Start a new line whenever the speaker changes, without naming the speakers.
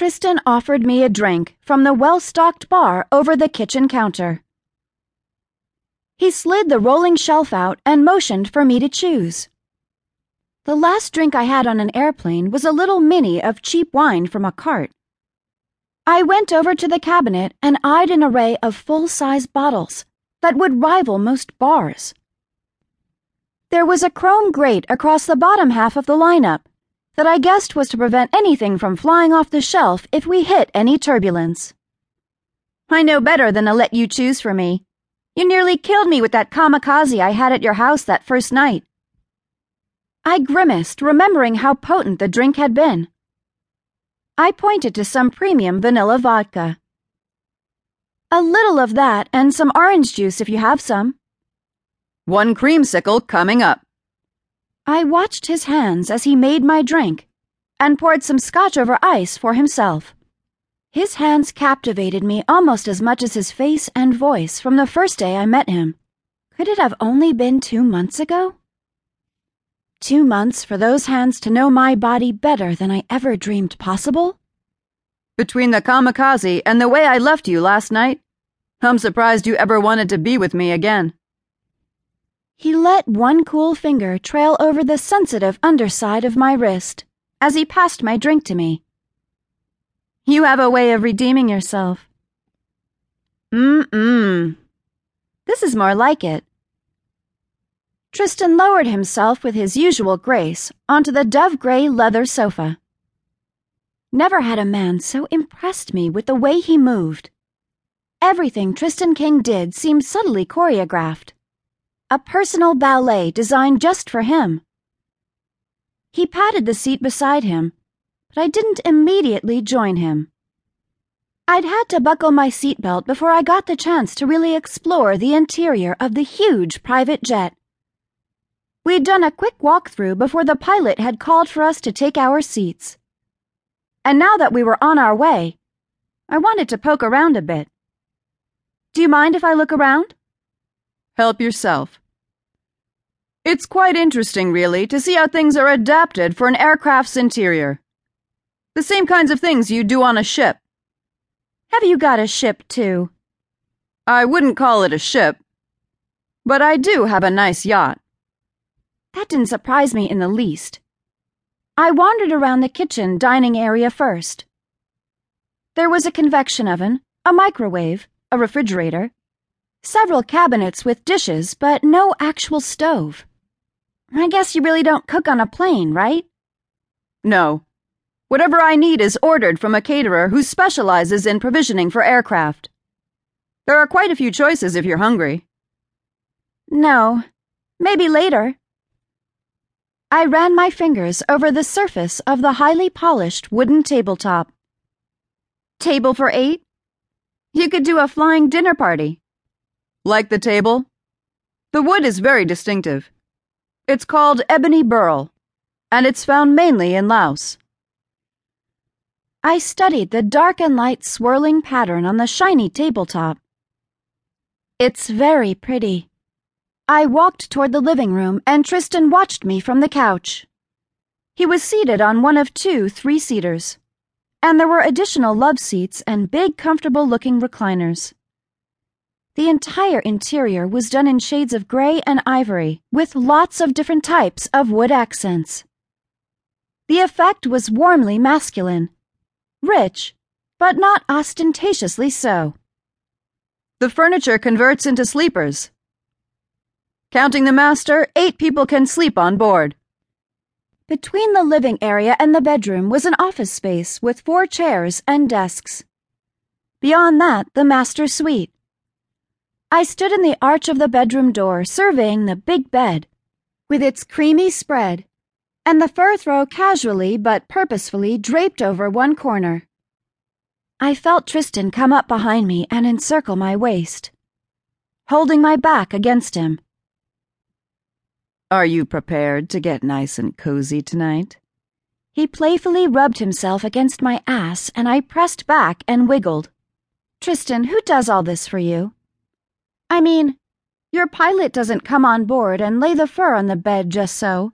Tristan offered me a drink from the well stocked bar over the kitchen counter. He slid the rolling shelf out and motioned for me to choose. The last drink I had on an airplane was a little mini of cheap wine from a cart. I went over to the cabinet and eyed an array of full size bottles that would rival most bars. There was a chrome grate across the bottom half of the lineup that I guessed was to prevent anything from flying off the shelf if we hit any turbulence. I know better than to let you choose for me. You nearly killed me with that kamikaze I had at your house that first night. I grimaced, remembering how potent the drink had been. I pointed to some premium vanilla vodka. A little of that and some orange juice if you have some.
One creamsicle coming up.
I watched his hands as he made my drink and poured some scotch over ice for himself. His hands captivated me almost as much as his face and voice from the first day I met him. Could it have only been two months ago? Two months for those hands to know my body better than I ever dreamed possible?
Between the kamikaze and the way I left you last night, I'm surprised you ever wanted to be with me again.
He let one cool finger trail over the sensitive underside of my wrist as he passed my drink to me. You have a way of redeeming yourself. Mm-mm. This is more like it. Tristan lowered himself with his usual grace onto the dove gray leather sofa. Never had a man so impressed me with the way he moved. Everything Tristan King did seemed subtly choreographed a personal ballet designed just for him. He patted the seat beside him, but I didn't immediately join him. I'd had to buckle my seatbelt before I got the chance to really explore the interior of the huge private jet. We'd done a quick walkthrough before the pilot had called for us to take our seats. And now that we were on our way, I wanted to poke around a bit. Do you mind if I look around?
Help yourself. It's quite interesting, really, to see how things are adapted for an aircraft's interior. The same kinds of things you do on a ship.
Have you got a ship, too?
I wouldn't call it a ship, but I do have a nice yacht.
That didn't surprise me in the least. I wandered around the kitchen dining area first. There was a convection oven, a microwave, a refrigerator, several cabinets with dishes, but no actual stove. I guess you really don't cook on a plane, right?
No. Whatever I need is ordered from a caterer who specializes in provisioning for aircraft. There are quite a few choices if you're hungry.
No. Maybe later. I ran my fingers over the surface of the highly polished wooden tabletop. Table for eight? You could do a flying dinner party.
Like the table? The wood is very distinctive. It's called ebony burl, and it's found mainly in Laos.
I studied the dark and light swirling pattern on the shiny tabletop. It's very pretty. I walked toward the living room, and Tristan watched me from the couch. He was seated on one of two three seaters, and there were additional love seats and big, comfortable looking recliners. The entire interior was done in shades of gray and ivory, with lots of different types of wood accents. The effect was warmly masculine, rich, but not ostentatiously so.
The furniture converts into sleepers. Counting the master, eight people can sleep on board.
Between the living area and the bedroom was an office space with four chairs and desks. Beyond that, the master suite. I stood in the arch of the bedroom door, surveying the big bed, with its creamy spread, and the fur throw casually but purposefully draped over one corner. I felt Tristan come up behind me and encircle my waist, holding my back against him.
Are you prepared to get nice and cozy tonight?
He playfully rubbed himself against my ass, and I pressed back and wiggled. Tristan, who does all this for you? I mean, your pilot doesn't come on board and lay the fur on the bed just so.